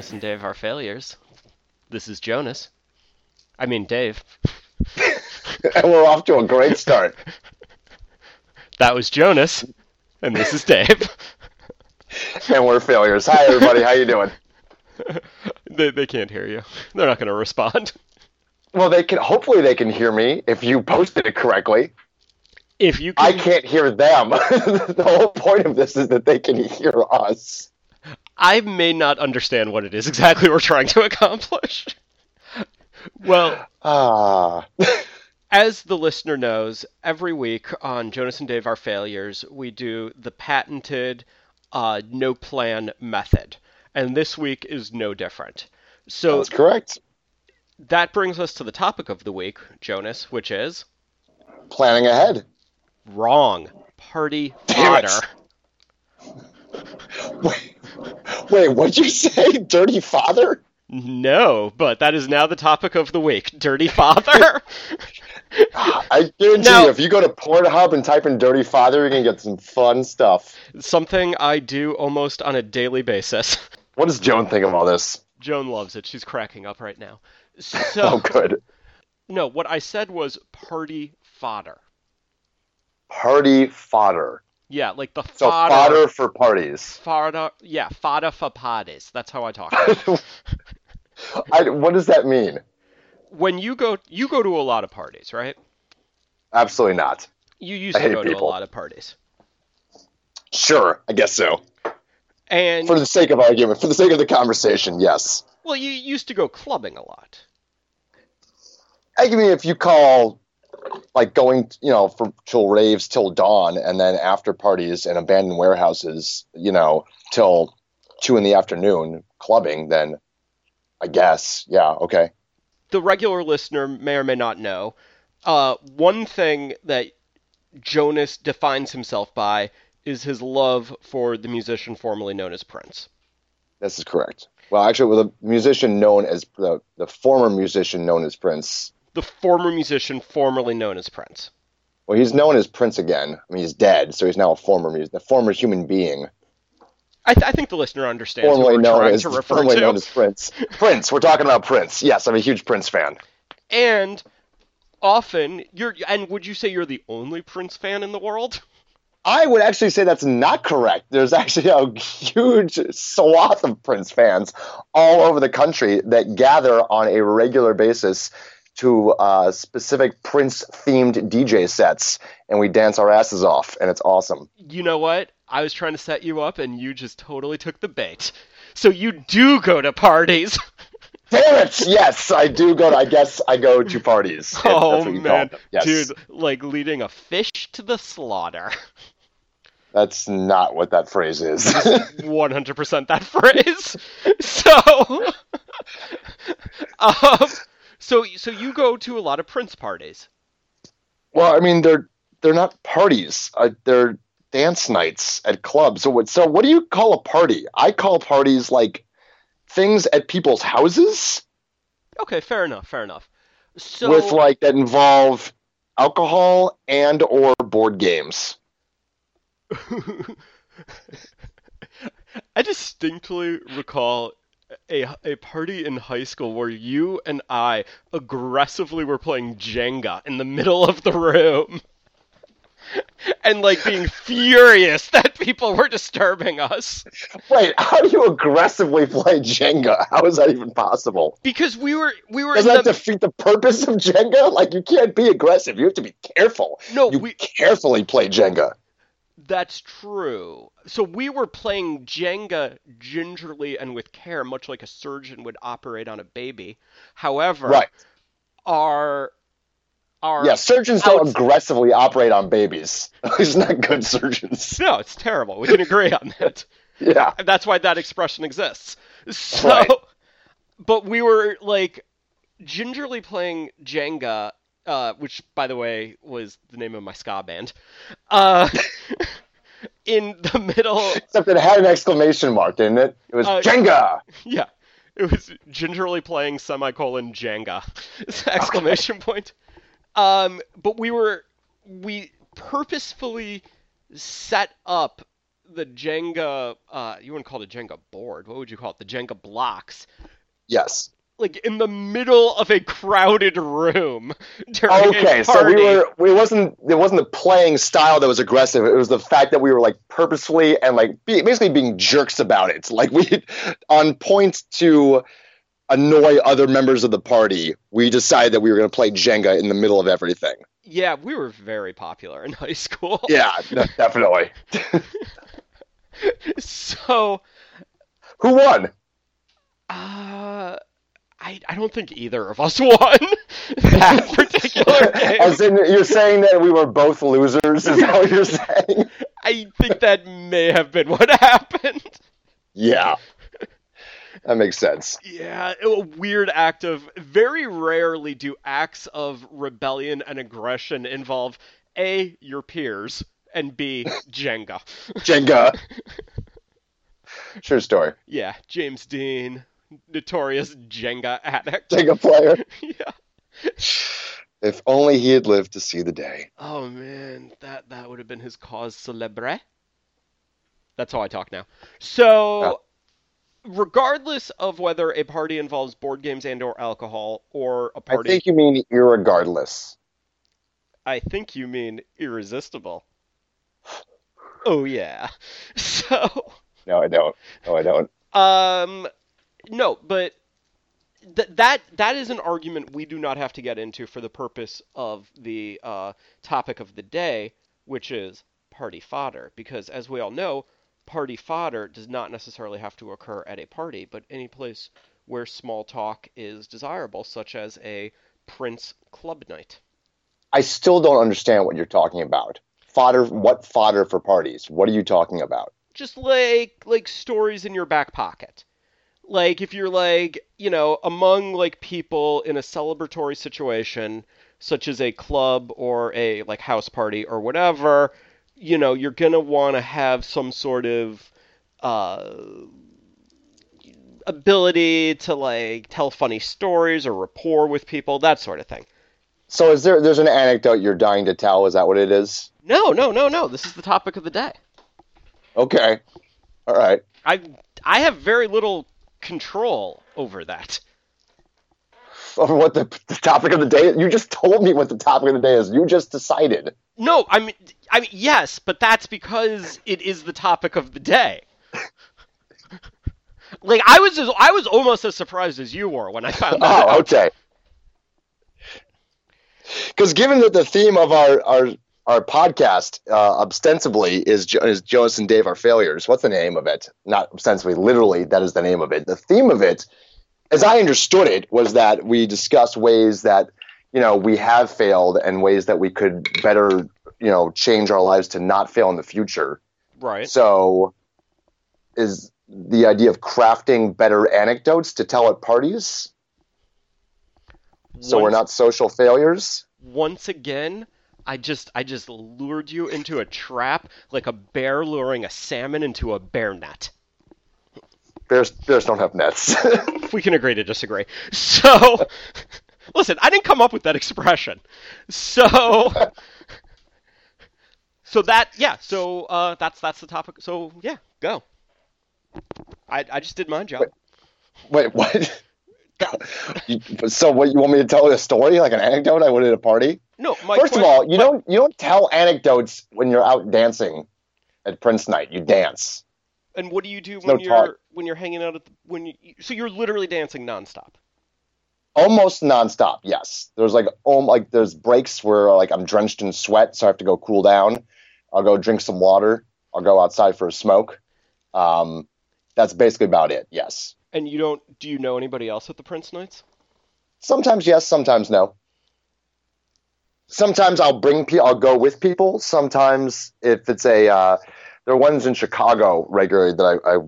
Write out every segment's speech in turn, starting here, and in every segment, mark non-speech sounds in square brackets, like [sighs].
Jonas and Dave Are Failures. This is Jonas. I mean, Dave. and [laughs] we're off to a great start. That was Jonas, and this is Dave. [laughs] and we're failures. Hi, everybody. How you doing? [laughs] they, they can't hear you. They're not going to respond. Well, they can. Hopefully, they can hear me if you posted it correctly. If you, can... I can't hear them. the whole point of this is that they can hear us. I may not understand what it is exactly we're trying to accomplish. well, ah. [laughs] as the listener knows, every week on Jonas and Dave Are Failures, we do the patented uh, no plan method. And this week is no different. So That's correct. That brings us to the topic of the week, Jonas, which is planning ahead. Wrong. Party fodder. Wait, wait, what'd you say? Dirty father? No, but that is now the topic of the week. Dirty father. [laughs] I guarantee now, you, if you go to Pornhub and type in "dirty father," you're gonna get some fun stuff. Something I do almost on a daily basis. What does Joan think of all this? Joan loves it. She's cracking up right now. So, oh, good. No, what I said was party fodder. Party fodder. Yeah, like the so fodder. fodder for parties. Fodder, yeah, fodder for parties. That's how I talk. [laughs] I, what does that mean? When you go, you go to a lot of parties, right? Absolutely not. You used to go people. to a lot of parties. Sure, I guess so. And for the sake of argument, for the sake of the conversation, yes. Well, you used to go clubbing a lot. I mean, if you call like going, you know, for till raves till dawn, and then after parties and abandoned warehouses, you know, till two in the afternoon clubbing, then I guess, yeah, okay. The regular listener may or may not know. Uh, one thing that Jonas defines himself by is his love for the musician formerly known as Prince. This is correct. Well, actually, with a musician known as the, the former musician known as Prince. The former musician formerly known as Prince. Well, he's known as Prince again. I mean, he's dead, so he's now a former music, a former human being. I, th- I, think the listener understands formerly trying as, to refer formerly to. known as Prince. Prince. We're talking about Prince. Yes, I'm a huge Prince fan. And often, you're. And would you say you're the only Prince fan in the world? I would actually say that's not correct. There's actually a huge swath of Prince fans all over the country that gather on a regular basis to uh, specific Prince themed DJ sets, and we dance our asses off, and it's awesome. You know what? I was trying to set you up, and you just totally took the bait. So you do go to parties. [laughs] Damn it! Yes, I do go. To, I guess I go to parties. [laughs] Oh man, yes. dude, like leading a fish to the slaughter. [laughs] That's not what that phrase is. 100% that phrase. So, um, so, so you go to a lot of Prince parties. Well, I mean, they're they're not parties. Uh, they're dance nights at clubs. So what? So what do you call a party? I call parties like things at people's houses. Okay, fair enough. Fair enough. So with like that involve alcohol and or board games. [laughs] I distinctly recall a, a party in high school where you and I aggressively were playing Jenga in the middle of the room. [laughs] and like being [laughs] furious that people were disturbing us. Wait, how do you aggressively play Jenga? How is that even possible? Because we were we were. Does that the... defeat the purpose of Jenga? Like you can't be aggressive. You have to be careful. No, you we carefully play Jenga. That's true. So we were playing Jenga gingerly and with care, much like a surgeon would operate on a baby. However, right. our our yeah, surgeons don't aggressively operate on babies. [laughs] He's not good surgeons. No, it's terrible. We can agree on that. [laughs] yeah, that's why that expression exists. So, right. but we were like gingerly playing Jenga uh, which by the way was the name of my ska band, uh, [laughs] in the middle. Except it had an exclamation mark, didn't it? It was uh, Jenga. [laughs] Yeah, it was gingerly playing semicolon Jenga, [laughs] exclamation okay. point. Um, but we were we purposefully set up the Jenga. Uh, you wouldn't call it a Jenga board. What would you call it? The Jenga blocks. Yes. Like in the middle of a crowded room [laughs] during Okay, so we were. It wasn't. It wasn't the playing style that was aggressive. It was the fact that we were like purposefully and like be, basically being jerks about it. [laughs] Like we, on points to annoy other members of the party, we decided that we were going to play Jenga in the middle of everything. Yeah, we were very popular in [laughs] high school. Yeah, de- definitely. So, Who won? uh, I I don't think either of us [laughs] won that [laughs] particular game. As in, you're saying that we were both losers. Is what you're [laughs] saying? I think that may have been what happened. Yeah, that makes sense. Yeah, a weird act of. Very rarely do acts of rebellion and aggression involve A, your peers, and B, Jenga. Jenga. True story. Yeah, James Dean, notorious Jenga addict. Jenga player. [laughs] yeah. If only he had lived to see the day. Oh man, that that would have been his cause celebre. That's how I talk now. So, regardless of whether a party involves board games and or alcohol or a party, I think you mean irregardless. I think you mean irresistible. Oh yeah. [laughs] So, No, I don't. No, I don't. um, no, but th- that that is an argument we do not have to get into for the purpose of the uh, topic of the day, which is party fodder. Because as we all know, party fodder does not necessarily have to occur at a party, but any place where small talk is desirable, such as a Prince club night. I still don't understand what you're talking about. Fodder, what fodder for parties? What are you talking about? just like like stories in your back pocket like if you're like you know among like people in a celebratory situation such as a club or a like house party or whatever you know you're gonna want to have some sort of uh ability to like tell funny stories or rapport with people that sort of thing So, is there? There's an anecdote you're dying to tell. Is that what it is? no no no no this is the topic of the day Okay. All right. i i have very little control over that Over what the, the topic of the day? You just told me what the topic of the day is. You just decided. No, I mean, I mean, yes, but that's because it is the topic of the day. [laughs] like I was, as, I was almost as surprised as you were when I found. [laughs] Oh, out. okay. Because given that the theme of our our our podcast uh, ostensibly is, jo- is Jonas and Dave are failures. What's the name of it? Not ostensibly, literally, that is the name of it. The theme of it, as I understood it, was that we discussed ways that you know we have failed and ways that we could better you know change our lives to not fail in the future. Right. So, is the idea of crafting better anecdotes to tell at parties so we're not social failures? Once again, I just, I just lured you into a trap like a bear luring a salmon into a bear net. Bears, bears don't have nets. [laughs] We can agree to disagree. So, [laughs] listen, I didn't come up with that expression. So, [laughs] so that yeah. So uh, that's that's the topic. So yeah, go. I I just did my job. Wait, what? So, what you want me to tell a story, like an anecdote I went at a party? No, my First of all, you my- don't you don't tell anecdotes when you're out dancing at Prince Night. You dance. And what do you do no when you're talk. when you're hanging out at the, when you so you're literally dancing nonstop. Almost nonstop. Yes, there's like um, like there's breaks where like I'm drenched in sweat, so I have to go cool down. I'll go drink some water. I'll go outside for a smoke. Um, that's basically about it. Yes. And you don't do you know anybody else at the Prince nights? Sometimes yes, sometimes no. Sometimes I'll bring people. I'll go with people. Sometimes if it's a, uh, there are ones in Chicago regularly that I, I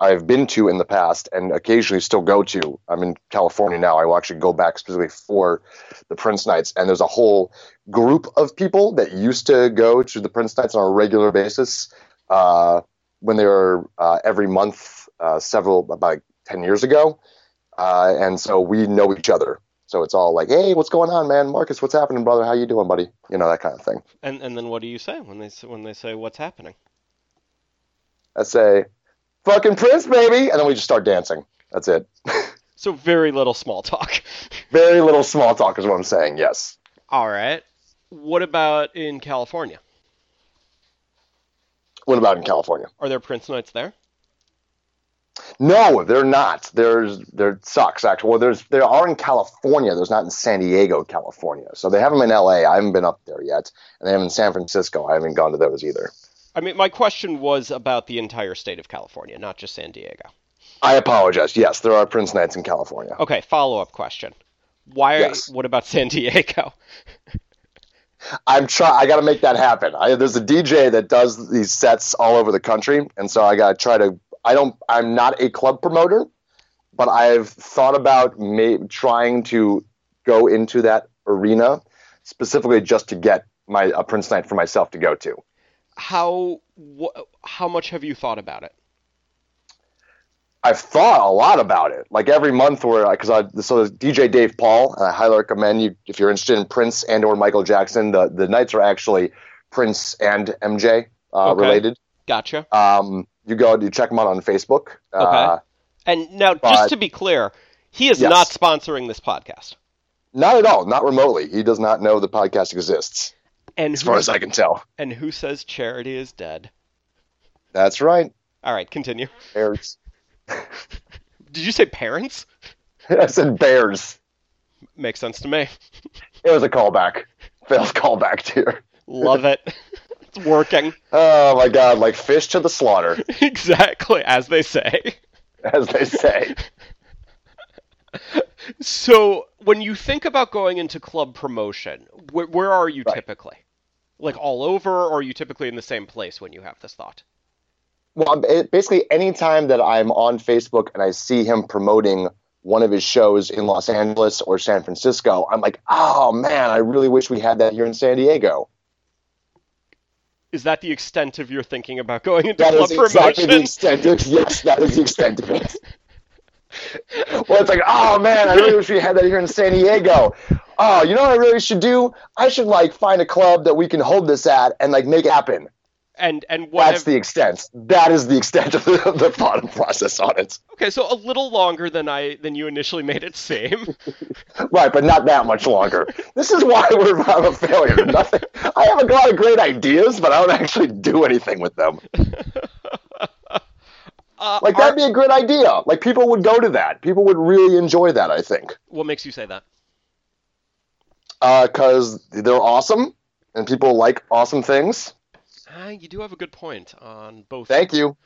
I've been to in the past and occasionally still go to. I'm in California now. I will actually go back specifically for the Prince nights, and there's a whole group of people that used to go to the Prince nights on a regular basis uh, when they were uh, every month, uh, several about ten years ago, uh, and so we know each other. So it's all like, "Hey, what's going on, man? Marcus, what's happening, brother? How you doing, buddy?" You know that kind of thing. And and then what do you say when they when they say what's happening? I say, "Fucking Prince, baby," and then we just start dancing. That's it. [laughs] So very little small talk. [laughs] Very little small talk is what I'm saying. Yes. All right. What about in California? What about in California? Are there Prince nights there? No, they're not. There's there sucks actually. Well, there's there are in California. There's not in San Diego, California. So they have them in L.A. I haven't been up there yet, and they have them in San Francisco. I haven't gone to those either. I mean, my question was about the entire state of California, not just San Diego. I apologize. Yes, there are Prince nights in California. Okay, follow up question. Why? Yes. What about San Diego? [laughs] I'm try. I got to make that happen. I, there's a DJ that does these sets all over the country, and so I got to try to. I don't. I'm not a club promoter, but I've thought about may, trying to go into that arena specifically just to get my a Prince night for myself to go to. How? Wh- how much have you thought about it? I've thought a lot about it. Like every month, where because I so DJ Dave Paul, and I highly recommend you if you're interested in Prince and or Michael Jackson. The the nights are actually Prince and MJ uh, Okay. related. Gotcha. Um, you go, and you check them out on Facebook. Uh, And now, just to be clear, he is Yes. not sponsoring this podcast. not at all, not remotely. He does not know the podcast exists, And as who, far as I can tell. and who says charity is dead? That's right. All right, continue. Bears. [laughs] Did you say parents? [laughs] I said Bears. Makes sense to me. It was a callback. Failed callback here. Love it. [laughs] it's working. Oh my god, like fish to the slaughter, [laughs] exactly, as they say. as they say. So, when you think about going into club promotion, where, where are you Right. typically? Like all over, or are you typically in the same place when you have this thought? Well, basically, anytime that I'm on Facebook and I see him promoting one of his shows in Los Angeles or San Francisco, I'm like, oh man, I really wish we had that here in San Diego. Is that the extent of your thinking about going into That club is exactly the extent of yes, that is the extent of it. well, it's like, oh man, I really wish we had that here in San Diego. Oh, you know what I really should do? I should like find a club that we can hold this at and like make it happen. And and That's the extent. That is the extent of the, the thought process on it. okay, so a little longer than I than you initially made it seem. [laughs] Right, but not that much longer. This is why we're [laughs] I'm a failure. Nothing. I have a lot of great ideas, but I don't actually do anything with them. [laughs] Uh, Like that'd be a great idea. Like people would go to that. People would really enjoy that. I think what makes you say that? because they're awesome and people like awesome things. Uh, you do have a good point on both Thank you.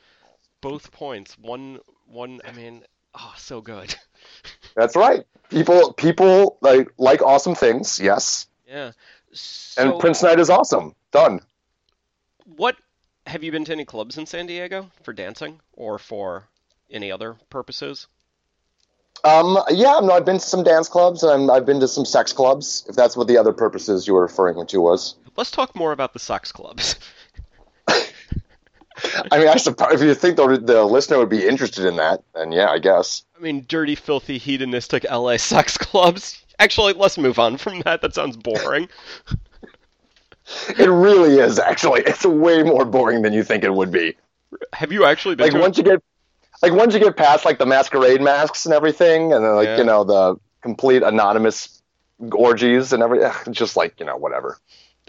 both points. One one. I mean, oh, so good. [laughs] That's right. People people like like awesome things. Yes, Yeah. So, and Prince Night is awesome. Done. what have you been to any clubs in San Diego for dancing or for any other purposes? Um, yeah, no, I've been to some dance clubs and I've been to some sex clubs. If that's what the other purposes you were referring to was. Let's talk more about the sex clubs. [laughs] I mean, I suppose if you think the, the listener would be interested in that, then yeah, I guess. I mean, dirty, filthy, hedonistic LA sex clubs. Actually, let's move on from that. That sounds boring. It really is, actually. It's way more boring than you think it would be. Have you actually been Like to? once you get, like once you get past like the masquerade masks and everything, and then like Yeah. you know the complete anonymous orgies and everything, just like you know whatever.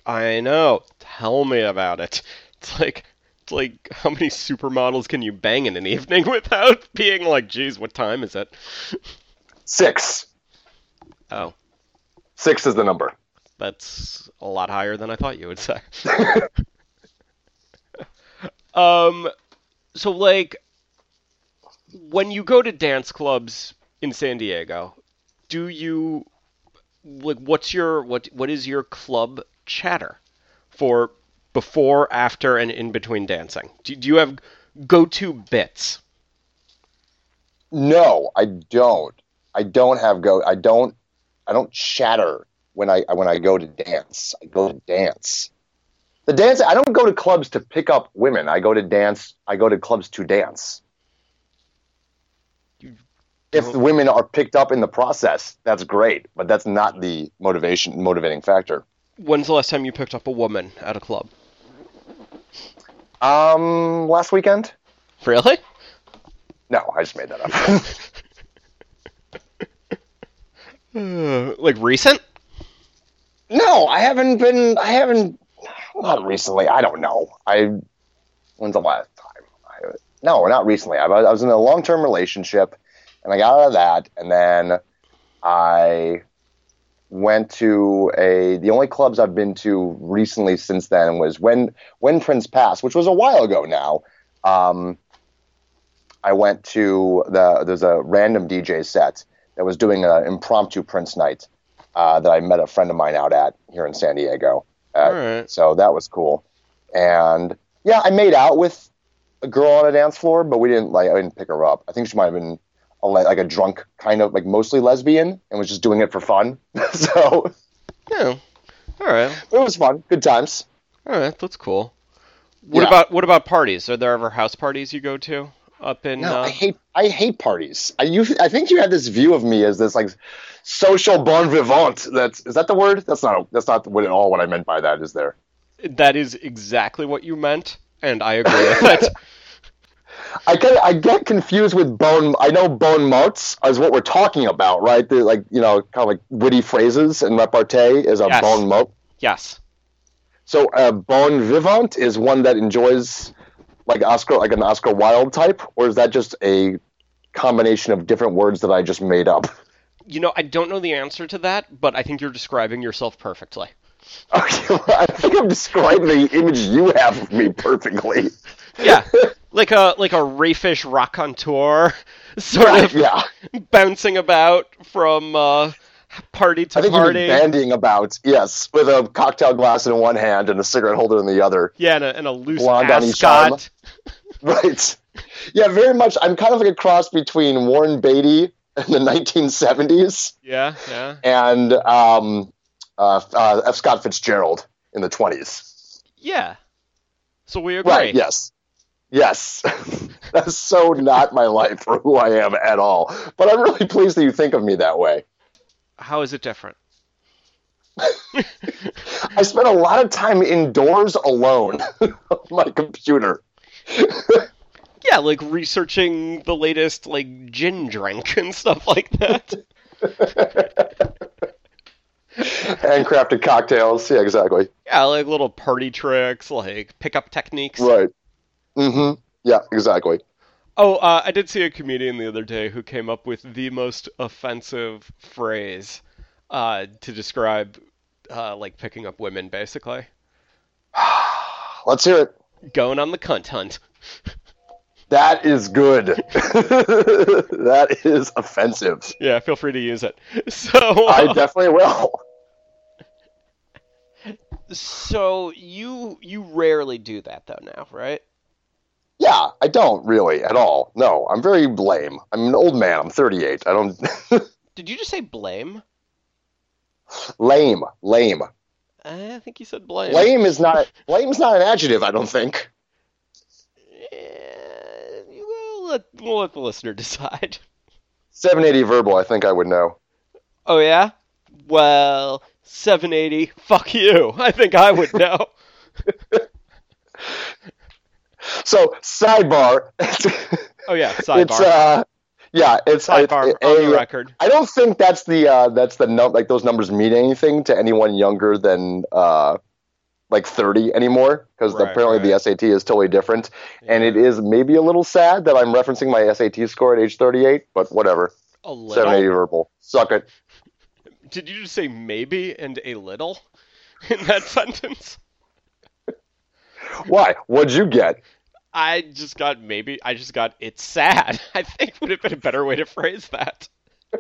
I know. Tell me about it. It's like like [laughs] how many supermodels can you bang in an evening [laughs] without being like, geez, what time is it? Six. Oh, six is the number. that's a lot higher than I thought you would say. [laughs] um, so like, when you go to dance clubs in San Diego, do you like what's your what what is your club chatter for before, after, and in between dancing? Do, do you have go-to bits? No, I don't. I don't have go. I don't. I don't chatter when I when I go to dance. I go to dance. The dance. I don't go to clubs to pick up women. I go to dance. I go to clubs to dance. If the women are picked up in the process, that's great. But that's not the motivation motivating factor. When's the last time you picked up a woman at a club? Um, last weekend. Really? No, I just made that up. Uh, [laughs] like recent? no, I haven't been. I haven't. Not recently. I don't know. I. When's the last time? I, no, not recently. I, I was in a long-term relationship, and I got out of that, and then I went to a. The only clubs I've been to recently since then was when when Prince passed, which was a while ago now. Um, I went to the there's a random DJ set that was doing an impromptu Prince night uh, that I met a friend of mine out at here in San Diego. Uh, right. So that was cool. And yeah, I made out with a girl on a dance floor, but we didn't like I didn't pick her up. I think she might have been a, le- like a drunk kind of like mostly lesbian and was just doing it for fun. [laughs] so Yeah. All right. it was fun, good times. All right. That's cool. What Yeah. about what about parties? Are there ever house parties you go to up in? No, uh, I hate I hate parties. I you I think you had this view of me as this like social bon vivant. That's is that the word? That's not that's not what at all what I meant by that. Is there? That is exactly what you meant, and I agree with it. [laughs] I get I get confused with bone. I know bone mots is what we're talking about, right? They're like you know kind of like witty phrases and repartee is a Yes. bon mot. Yes. So a bon vivant is one that enjoys like Oscar like an Oscar Wilde type, or is that just a combination of different words that I just made up? You know, I don't know the answer to that, but I think you're describing yourself perfectly. Okay, [laughs] well, I think I'm describing the image you have of me perfectly. Yeah, [laughs] like a like a rayfish raconteur, [laughs] sort Right, of yeah. [laughs] bouncing about from uh, party to I think party. bandying about, yes, with a cocktail glass in one hand and a cigarette holder in the other. Yeah, and a, and a loose Blonde on each arm. ascot. [laughs] Right. Yeah, very much. I'm kind of like a cross between Warren Beatty in the 1970s Yeah, yeah. and um, uh, uh, F. Scott Fitzgerald in the 20s. Yeah. So we agree. Right, yes. Yes. [laughs] That's so not my life or who I am at all. But I'm really pleased that you think of me that way. How is it different? [laughs] I spent a lot of time indoors alone [laughs] on my computer. Yeah, like researching the latest like gin drink and stuff like that. Handcrafted cocktails. Yeah, exactly. yeah, like little party tricks, like pickup techniques. Right. Mm-hmm. Yeah, exactly. Oh, uh, I did see a comedian the other day who came up with the most offensive phrase uh, to describe uh, like picking up women, basically. [sighs] Let's hear it. Going on the cunt hunt. [laughs] That is good. [laughs] that is offensive. Yeah, feel free to use it. [laughs] So, I uh, definitely will. so you you rarely do that though now, right? Yeah, I don't really at all. No, I'm very lame. I'm an old man. I'm 38. I don't. [laughs] Did you just say blame? lame, lame, I think you said blame. lame is not. Lame's not an adjective. I don't think. Eh, we'll let, we'll let the listener [laughs] decide. 780 verbal. I think I would know. Oh yeah? Well, 780. Fuck you. [laughs] I think I would know. So sidebar. [laughs] Oh yeah, sidebar. It's uh, yeah, it's sidebar on the record. I don't think that's the uh, that's the num like those numbers mean anything to anyone younger than uh, like 30 anymore because Right, apparently the. SAT is totally different, and it is maybe a little sad that I'm referencing my SAT score at age 38, but whatever. a little. 780 verbal, suck it. Did you just say maybe and a little in that [laughs] sentence? [laughs] Why? What'd you get? I just got maybe. I just got it's sad. [laughs] I think would have been a better way to phrase that. [laughs]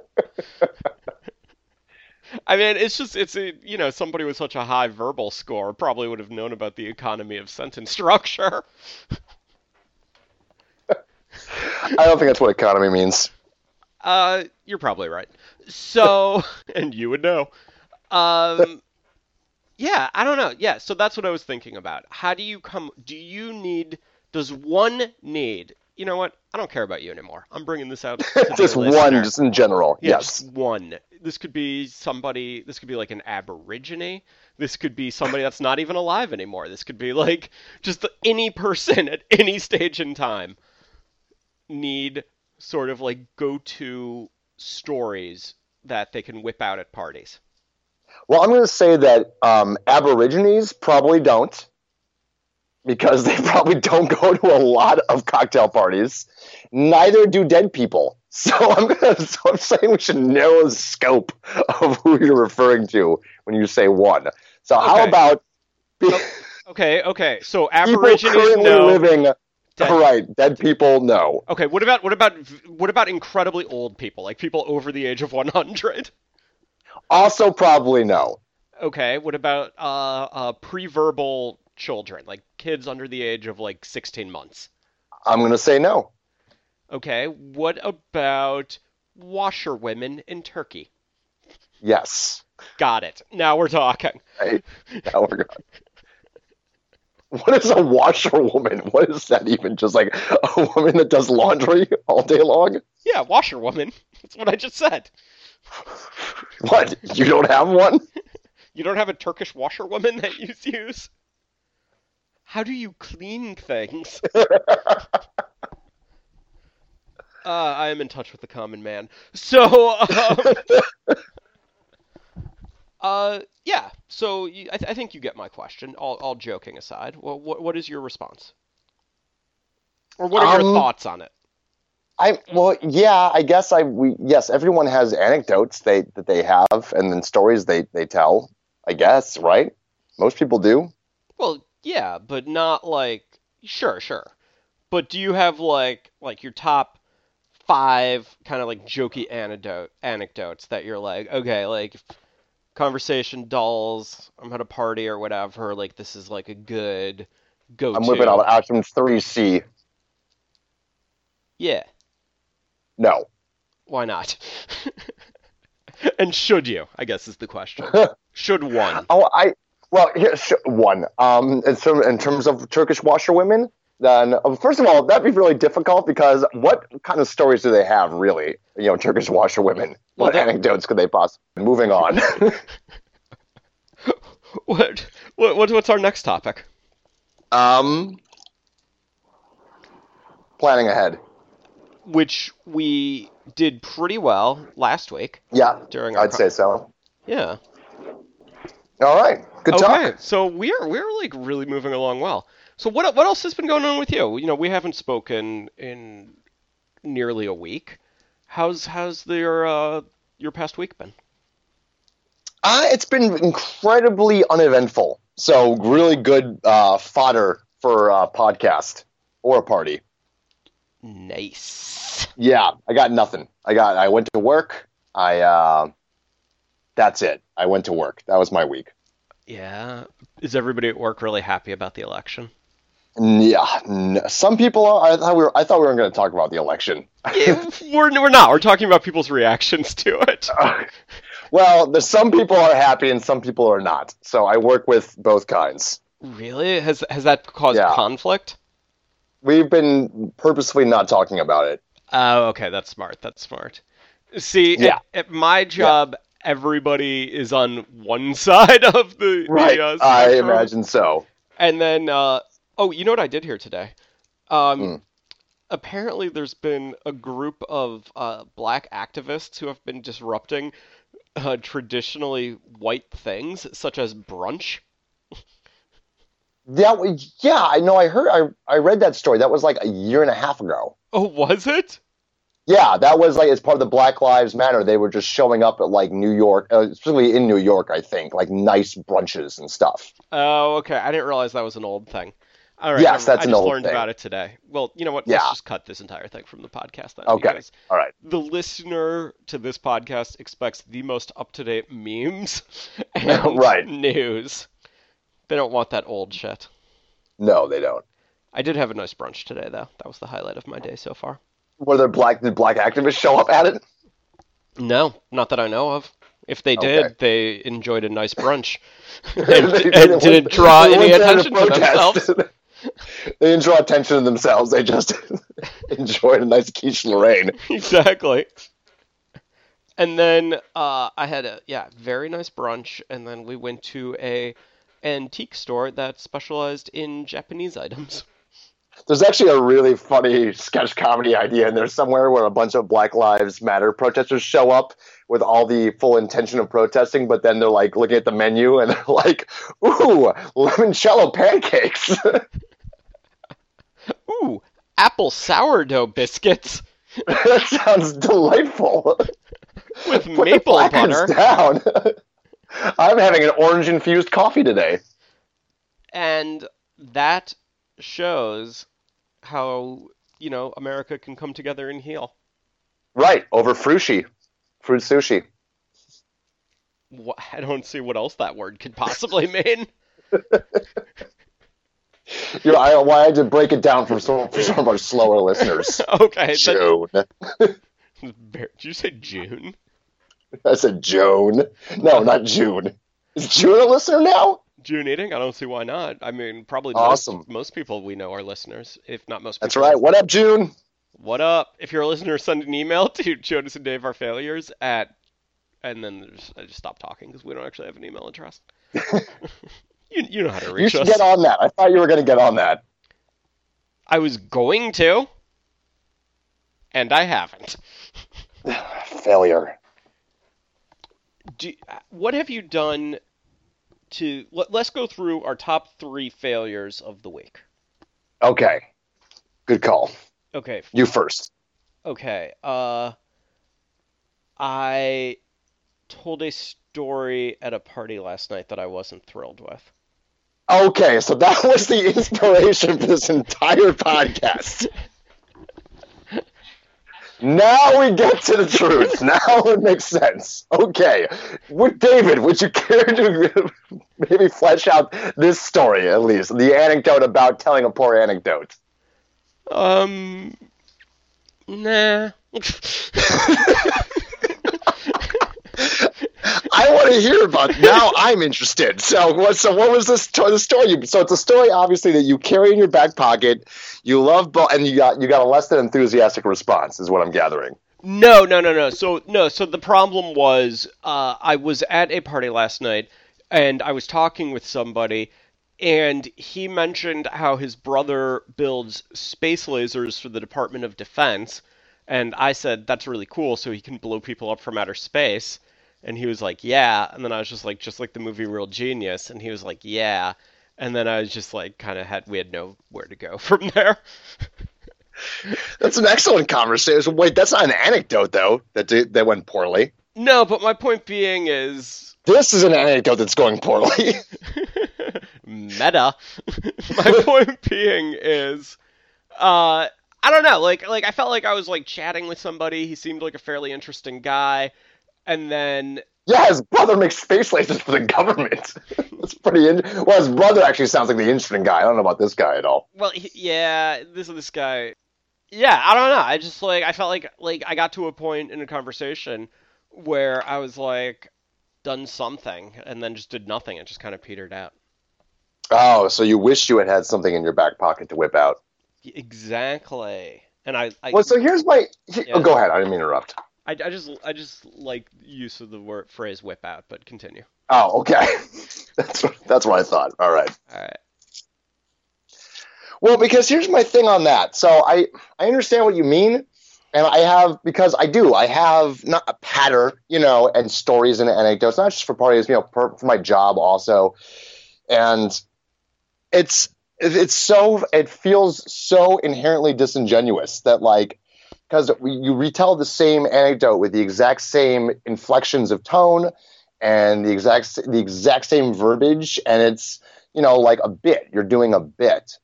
I mean, it's just it's a you know somebody with such a high verbal score probably would have known about the economy of sentence structure. I don't think that's what economy means. Uh, you're probably right. So, and you would know. Um, yeah, I don't know. Yeah, so that's what I was thinking about. How do you come? Do you need? Does one need? You know what? I don't care about you anymore. I'm bringing this out. [laughs] Just listener. one, just in general. Yeah, yes. just one. This could be somebody. This could be like an aborigine. This could be somebody that's not even alive anymore. This could be like just any person [laughs] at any stage in time. need sort of like go-to stories that they can whip out at parties? Well, I'm going to say that um, Aborigines probably don't, because they [laughs] probably don't go to a lot of cocktail parties. Neither do dead people. [laughs] So I'm going to. So I'm saying we should narrow the scope of who you're referring to when you say one. So how Okay. about pe- [laughs] Okay, okay. So Aborigines currently no. living? Dead- Right, dead people no. Okay, what about what about what about incredibly old people, like people over the age of 100? Also probably no. Okay, what about uh, uh, pre-verbal children, like kids under the age of like 16 months? I'm going to say no. Okay, what about washerwomen in Turkey? Yes. Got it. Now we're talking. Right. Now we're going. What is a washerwoman? What is that even? Just like a woman that does laundry all day long? Yeah, washerwoman. That's what I just said. [laughs] What? You don't have one? [laughs] You don't have a Turkish washerwoman that you [laughs] use? How do you clean things? Uh, I am in touch with the common man. So, um, uh, yeah. So you, I, th- I think you get my question. All, all joking aside, well, what, what is your response? Or what are your Um, thoughts on it? I well, yeah, I guess I we yes, everyone has anecdotes they that they have and then stories they they tell. I guess, right? Most people do. Well, yeah, but not like sure, sure. But do you have like like your top five kind of like jokey anecdote anecdotes that you're like, okay, like conversation dolls I'm at a party or whatever, like this is like a good go. I'm whipping out Action 3C. Yeah, No. why not? [laughs] and should you? I guess is the question. [laughs] should one? Oh, I well, here sh- one. Um, in, term, in terms of Turkish washerwomen, then uh, first of all, that'd be really difficult because what kind of stories do they have, really? You know, Turkish washerwomen. Well, What anecdotes could they possibly? Moving on. [laughs] What, what what's our next topic? um, planning ahead. Which we did pretty well last week Yeah, during our I'd say so. Yeah. All right, good okay, talk. so we're we're like really moving along well. So what what else has been going on with you? You know, we haven't spoken in nearly a week. How's how's your uh, your past week been? Uh, it's been incredibly uneventful. So really good uh, fodder for a podcast or a party. Nice. Yeah, I got nothing. I got. I went to work. I. Uh, that's it. I went to work. That was my week. Yeah. Is everybody at work really happy about the election? Yeah. some people are. I thought we were. I thought we were going to talk about the election. Yeah, [laughs] we're we're not. We're talking about people's reactions to it. [laughs] well, there's some people are happy and some people are not. So I work with both kinds. Really? Has has that caused Yeah. conflict? We've been purposefully not talking about it. Oh, okay, that's smart. That's smart. See, Yeah. at, at my job, everybody is on one [laughs] side of the, Right. the uh, I imagine so. And then, uh, oh, you know what I did here today? Um, Hmm. Apparently, there's been a group of uh, black activists who have been disrupting uh, traditionally white things, such as brunch. Yeah, we- yeah, I know. I heard. I I read that story. That was like a year and a half ago. Oh, was it? Yeah, that was like as part of the Black Lives Matter. They were just showing up at like New York, uh, especially in New York, I think, like nice brunches and stuff. Oh, okay. I didn't realize that was an old thing. All right. Yes, that's I just learned thing. about it today. Well, you know what? Yeah. Let's just cut this entire thing from the podcast then. Okay. All right. the listener to this podcast expects the most up-to-date memes [laughs] and Right. news. They don't want that old shit. No, they don't. I did have a nice brunch today, though. That was the highlight of my day so far. Were there black? Did black activists show up at it? No, not that I know of. If they Okay. did, they enjoyed a nice brunch [laughs] [laughs] and, They- and didn't draw they any there to attention to protest. themselves. [laughs] they didn't draw attention to themselves. They just enjoyed a nice quiche Lorraine. exactly. And then uh, I had a yeah very nice brunch, and then we went to a antique store that specialized in Japanese items. [laughs] There's actually a really funny sketch comedy idea in there somewhere where a bunch of Black Lives Matter protesters show up with all the full intention of protesting, but then they're like looking at the menu and they're [laughs] like, "Ooh, limoncello pancakes." [laughs] Ooh, apple sourdough biscuits that sounds delightful. with Put maple butter. down. I'm having an orange infused coffee today. And that shows how, you know, America can come together and heal. Right over frushi, fruit sushi. I don't see what else that word could possibly [laughs] mean. You know, I, why I had to break it down for some, for some of our slower listeners. [laughs] okay. that- Joan. [laughs] Did you say June? [laughs] I said Joan. No, not June. Is June a listener now? June eating? I don't see why not. I mean, probably Awesome. most, most people we know are listeners, if not most. People. That's right. What up, June? What up? If you're a listener, send an email to Jonas and Dave Are Failures at, and then there's, I just stopped talking because we don't actually have an email address. [laughs] you, you know how to reach us. You should us. get on that. I thought you were going to get on that. I was going to, and I haven't. [sighs] Failure. Do, what have you done to? Let, let's go through our top three failures of the week. Okay. Good call. Okay, You first. Okay. Uh I told a story at a party last night that I wasn't thrilled with. Okay, so that was the inspiration for this entire podcast. [laughs] Now we get to the truth. [laughs] Now it makes sense. Okay. Would David, would you [laughs] care to maybe flesh out this story at least? The anecdote about telling a poor anecdote. Um nah. [laughs] Want to hear about. Now [laughs] I'm interested. So what? So what was this? The story. So it's a story, obviously, that you carry in your back pocket. You love, bo- and you got you got a less than enthusiastic response, is what I'm gathering. no, no, no, no. So no, so the problem was uh I was at a party last night and I was talking with somebody and he mentioned how his brother builds space lasers for the Department of Defense and I said that's really cool so he can blow people up from outer space and he was like yeah and then I was just like just like the movie Real Genius and he was like yeah and then I was just like kind of had we had nowhere to go [laughs] from there That's an excellent conversation. Wait, that's not an anecdote though. That did, that went poorly. no but my point being is This is an anecdote that's going poorly. [laughs] meta. [laughs] My point being is, uh, I don't know. Like, like I felt like I was like chatting with somebody. He seemed like a fairly interesting guy, and then yeah, his brother makes space lasers for the government. [laughs] that's pretty. In- well, his brother actually sounds like the interesting guy. I don't know about this guy at all. well, he, yeah, this this guy. Yeah, I don't know. I just like I felt like like I got to a point in a conversation where I was like done something and then just did nothing. It just kind of petered out. Oh, so you wish you had had something in your back pocket to whip out. Exactly. And I, I Well, so here's my. Oh, yeah. Oh, go ahead. I didn't mean to interrupt. I, I just I just like use of the word phrase whip out, but continue. Oh, okay. [laughs] that's what, that's what I thought. All right. All right. Well, because here's my thing on that. So I I understand what you mean, and I have because I do. I have not a pattern, you know, and stories and anecdotes, not just for parties, you know, for, for my job also, and it's it's so it feels so inherently disingenuous that like because you retell the same anecdote with the exact same inflections of tone and the exact the exact same verbiage and it's you know like a bit. You're doing a bit.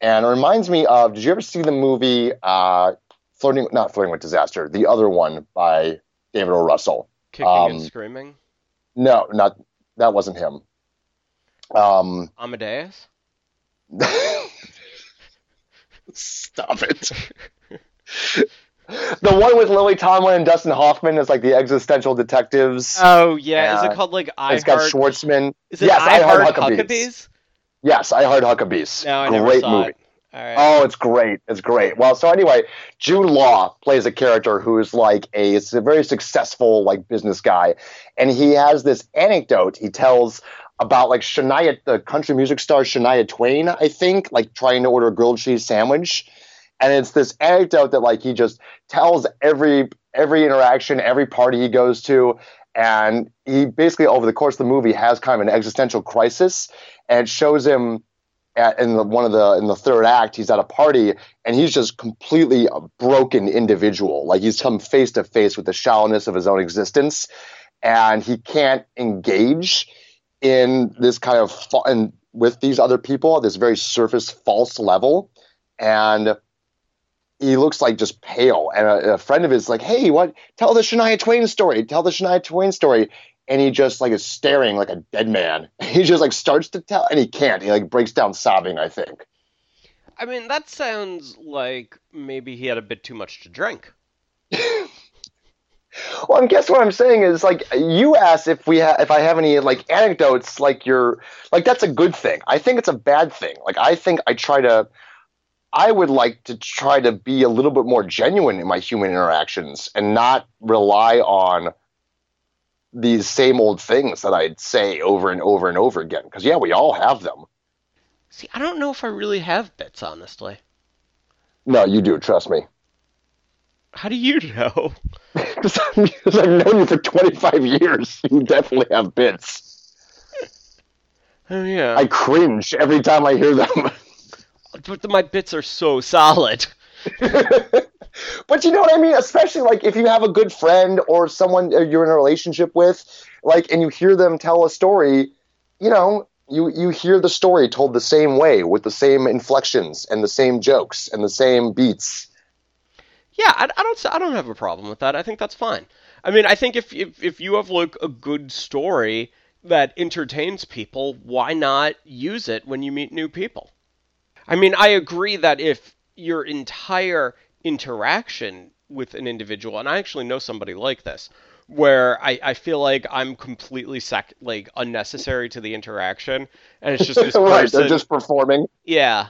And it reminds me of did you ever see the movie uh flirting not flirting with disaster the other one by david o. Russell? Kicking Um, and screaming. no not that wasn't him. Um Amadeus. [laughs] stop it [laughs] [laughs] the one with lily tomlin and dustin hoffman is like the existential detectives Oh yeah. Is it called like I it's got schwartzman Is it yes, I, I Heart Heart Huckabees. Huckabees? yes i heart huckabees No, I great movie it. All right. Oh, it's great. It's great. Well, so anyway, Jude Law plays a character who is like a, it's a very successful like business guy, and he has this anecdote he tells about like Shania, the country music star Shania Twain, I think, like trying to order a grilled cheese sandwich. And it's this anecdote that like he just tells every every interaction, every party he goes to, and he basically over the course of the movie has kind of an existential crisis, and shows him at, in the one of the in the third act, he's at a party and he's just completely a broken individual. Like he's come face to face with the shallowness of his own existence, and he can't engage in this kind of and with these other people at this very surface false level, and he looks like just pale. And a, a, friend of his like, "Hey, what? Tell the Shania Twain story. Tell the Shania Twain story." And he just like is staring like a dead man. [laughs] He just like starts to tell, and he can't. He like breaks down sobbing. I think. I mean, that sounds like maybe he had a bit too much to drink. [laughs] well, I guess what I'm saying is like you asked if we ha- if I have any like anecdotes, like you're like that's a good thing. I think it's a bad thing. Like I think I try to I would like to try to be a little bit more genuine in my human interactions and not rely on these same old things that I'd say over and over and over again. Because, yeah, we all have them. See, I don't know if I really have bits, honestly. No, you do, trust me. How do you know? [laughs] Because I've known you for 25 years. [laughs] You definitely have bits. [laughs] Oh, yeah. I cringe every time I hear them. But my bits are so solid. [laughs] but you know what I mean? Especially like if you have a good friend or someone you're in a relationship with, like, and you hear them tell a story, you know, you you hear the story told the same way with the same inflections and the same jokes and the same beats. Yeah, I, I don't I don't have a problem with that. I think that's fine. I mean, I think if if if you have like a good story that entertains people, why not use it when you meet new people? I mean, I agree that if your entire interaction with an individual, and I actually know somebody like this, where I, I feel like I'm completely sec- like unnecessary to the interaction, and it's just [laughs] this right. They're just performing. Yeah,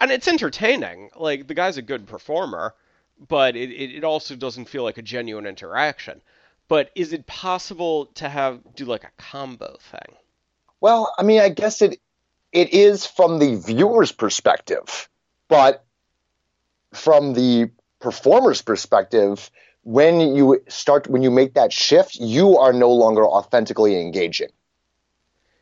and it's entertaining. Like the guy's a good performer, but it, it, it also doesn't feel like a genuine interaction. But is it possible to have do like a combo thing? Well, I mean, I guess it it is from the viewer's perspective, but from the performer's perspective, when you start when you make that shift, you are no longer authentically engaging.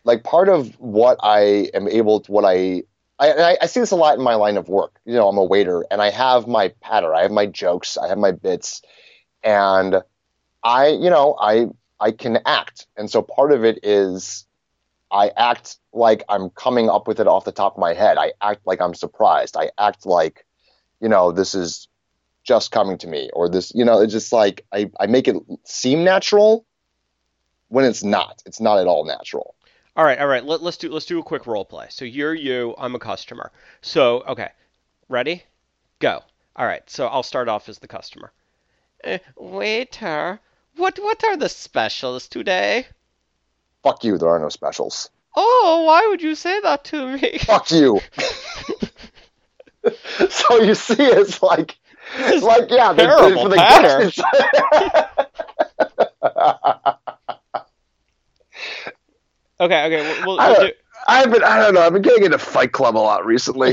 Like part of what I am able to, what I I, I see this a lot in my line of work. You know, I'm a waiter, and I have my patter, I have my jokes, I have my bits, and I, you know, I I can act, and so part of it is I act like I'm coming up with it off the top of my head. I act like I'm surprised. I act like, you know, this is just coming to me, or this, you know, it's just like I, I make it seem natural when it's not. It's not at all natural. All right, all right. Let, let's do let's do a quick role play. So you're you, I'm a customer. So okay, ready? Go. All right. So I'll start off as the customer. Uh, waiter, what what are the specials today? Fuck you, there are no specials. Oh, why would you say that to me? Fuck you. [laughs] [laughs] so you see, it's like, it's like yeah, the, terrible for the pattern. [laughs] okay, okay. We'll, I we'll don't- I've been, I don't know, I've been getting into Fight Club a lot recently.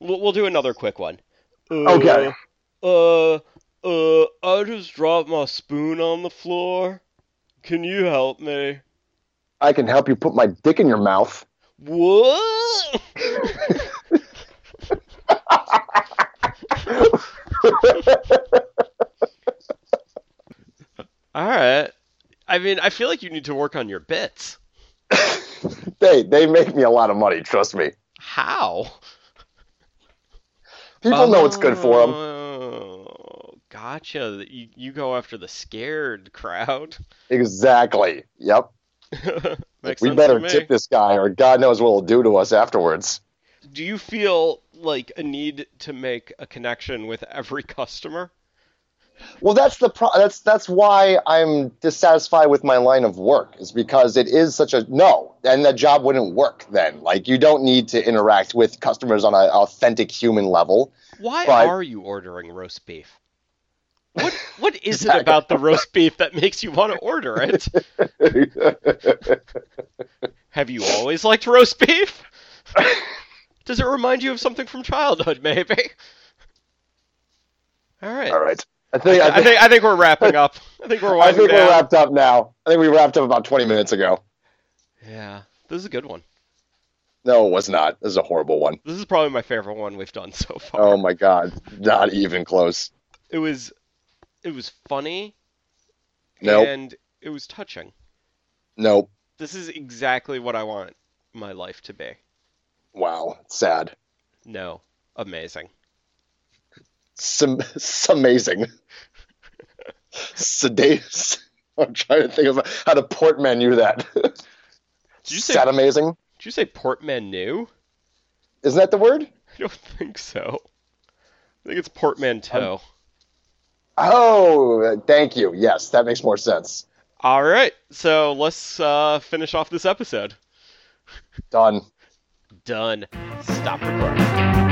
we'll, we'll do another quick one. Okay. Uh, uh, I just dropped my spoon on the floor. Can you help me? I can help you put my dick in your mouth. What? [laughs] All right. I mean, I feel like you need to work on your bits. [laughs] they they make me a lot of money, trust me. How? People know it's good for them. Gotcha. You, you go after the scared crowd. Exactly. Yep. [laughs] We better tip this guy, or God knows what he'll do to us afterwards. Do you feel like a need to make a connection with every customer? Well, that's the pro- that's that's why I'm dissatisfied with my line of work is because it is such a no, and the job wouldn't work then. Like you don't need to interact with customers on an authentic human level. Why Right. are you ordering roast beef? What what is it about the roast beef that makes you want to order it? Have you always liked roast beef? Does it remind you of something from childhood, maybe? All right. All right. I think I think I think we're wrapping up. I think we're I winding think we're wrapped up now. I think we wrapped up about 20 minutes ago. Yeah, this is a good one. No, it was not. This is a horrible one. This is probably my favorite one we've done so far. Oh my god, not even close. It was it was funny Nope, and it was touching. nope. This is exactly what I want my life to be. Wow, sad. No, amazing. Some, amazing. Sedate. [laughs] I'm trying to think of how to portmanteau that. Did you say Sad amazing? Did you say portmanteau? Isn't that the word? I don't think so. I think it's portmanteau. Oh, thank you. Yes, that makes more sense. All right, so let's uh, finish off this episode. Done. Done. Stop recording.